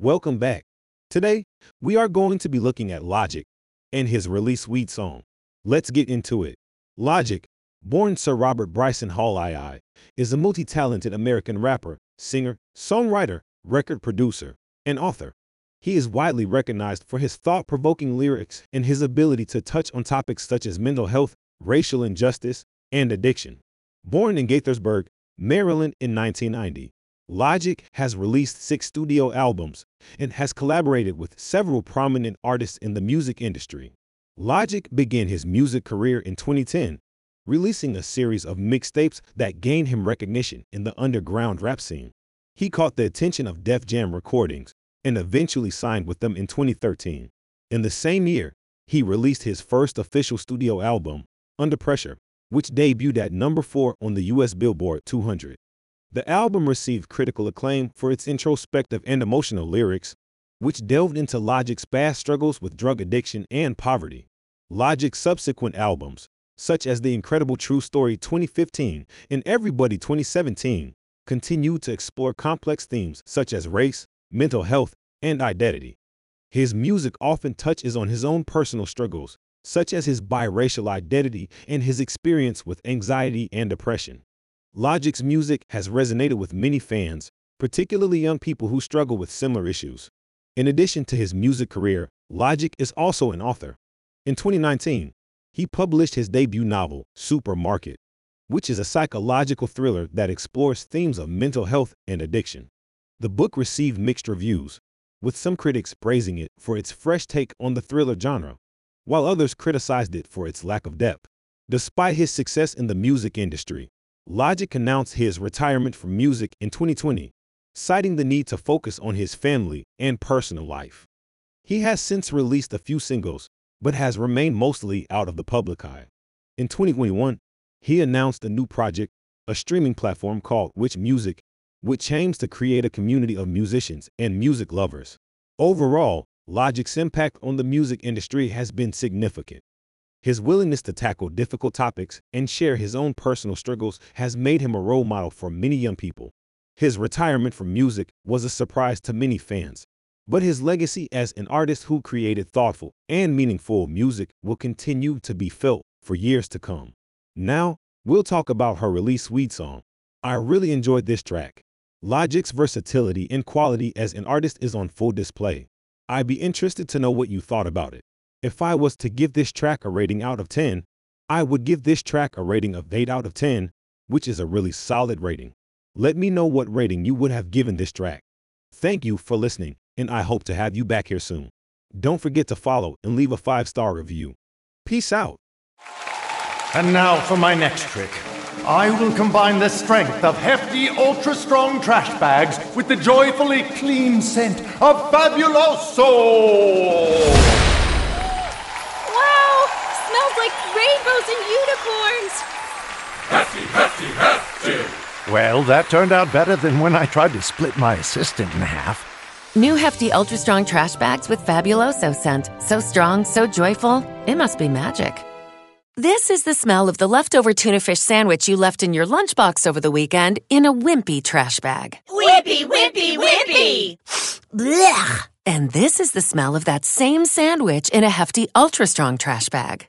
Welcome back. Today, we are going to be looking at Logic and his release Weed song. Let's get into it. Logic, born Sir Robert Bryson Hall II, is a multi talented American rapper, singer, songwriter, record producer, and author. He is widely recognized for his thought provoking lyrics and his ability to touch on topics such as mental health, racial injustice, and addiction. Born in Gaithersburg, Maryland in 1990, Logic has released six studio albums and has collaborated with several prominent artists in the music industry. Logic began his music career in 2010, releasing a series of mixtapes that gained him recognition in the underground rap scene. He caught the attention of Def Jam Recordings and eventually signed with them in 2013. In the same year, he released his first official studio album, Under Pressure, which debuted at number 4 on the US Billboard 200. The album received critical acclaim for its introspective and emotional lyrics, which delved into Logic's past struggles with drug addiction and poverty. Logic's subsequent albums, such as The Incredible True Story 2015 and Everybody 2017, continued to explore complex themes such as race, mental health, and identity. His music often touches on his own personal struggles, such as his biracial identity and his experience with anxiety and depression. Logic's music has resonated with many fans, particularly young people who struggle with similar issues. In addition to his music career, Logic is also an author. In 2019, he published his debut novel, Supermarket, which is a psychological thriller that explores themes of mental health and addiction. The book received mixed reviews, with some critics praising it for its fresh take on the thriller genre, while others criticized it for its lack of depth. Despite his success in the music industry, Logic announced his retirement from music in 2020, citing the need to focus on his family and personal life. He has since released a few singles, but has remained mostly out of the public eye. In 2021, he announced a new project, a streaming platform called Which Music, which aims to create a community of musicians and music lovers. Overall, Logic's impact on the music industry has been significant. His willingness to tackle difficult topics and share his own personal struggles has made him a role model for many young people. His retirement from music was a surprise to many fans, but his legacy as an artist who created thoughtful and meaningful music will continue to be felt for years to come. Now, we'll talk about her release Weed Song. I really enjoyed this track. Logic's versatility and quality as an artist is on full display. I'd be interested to know what you thought about it. If I was to give this track a rating out of 10, I would give this track a rating of 8 out of 10, which is a really solid rating. Let me know what rating you would have given this track. Thank you for listening, and I hope to have you back here soon. Don't forget to follow and leave a five star review. Peace out. And now for my next trick. I will combine the strength of hefty, ultra strong trash bags with the joyfully clean scent of Fabuloso! Like rainbows and unicorns! Hefty, hefty, hefty. Well, that turned out better than when I tried to split my assistant in half. New hefty ultra strong trash bags with Fabuloso scent. So strong, so joyful, it must be magic. This is the smell of the leftover tuna fish sandwich you left in your lunchbox over the weekend in a wimpy trash bag. Whippy, whippy, whippy! Blech! And this is the smell of that same sandwich in a hefty ultra strong trash bag.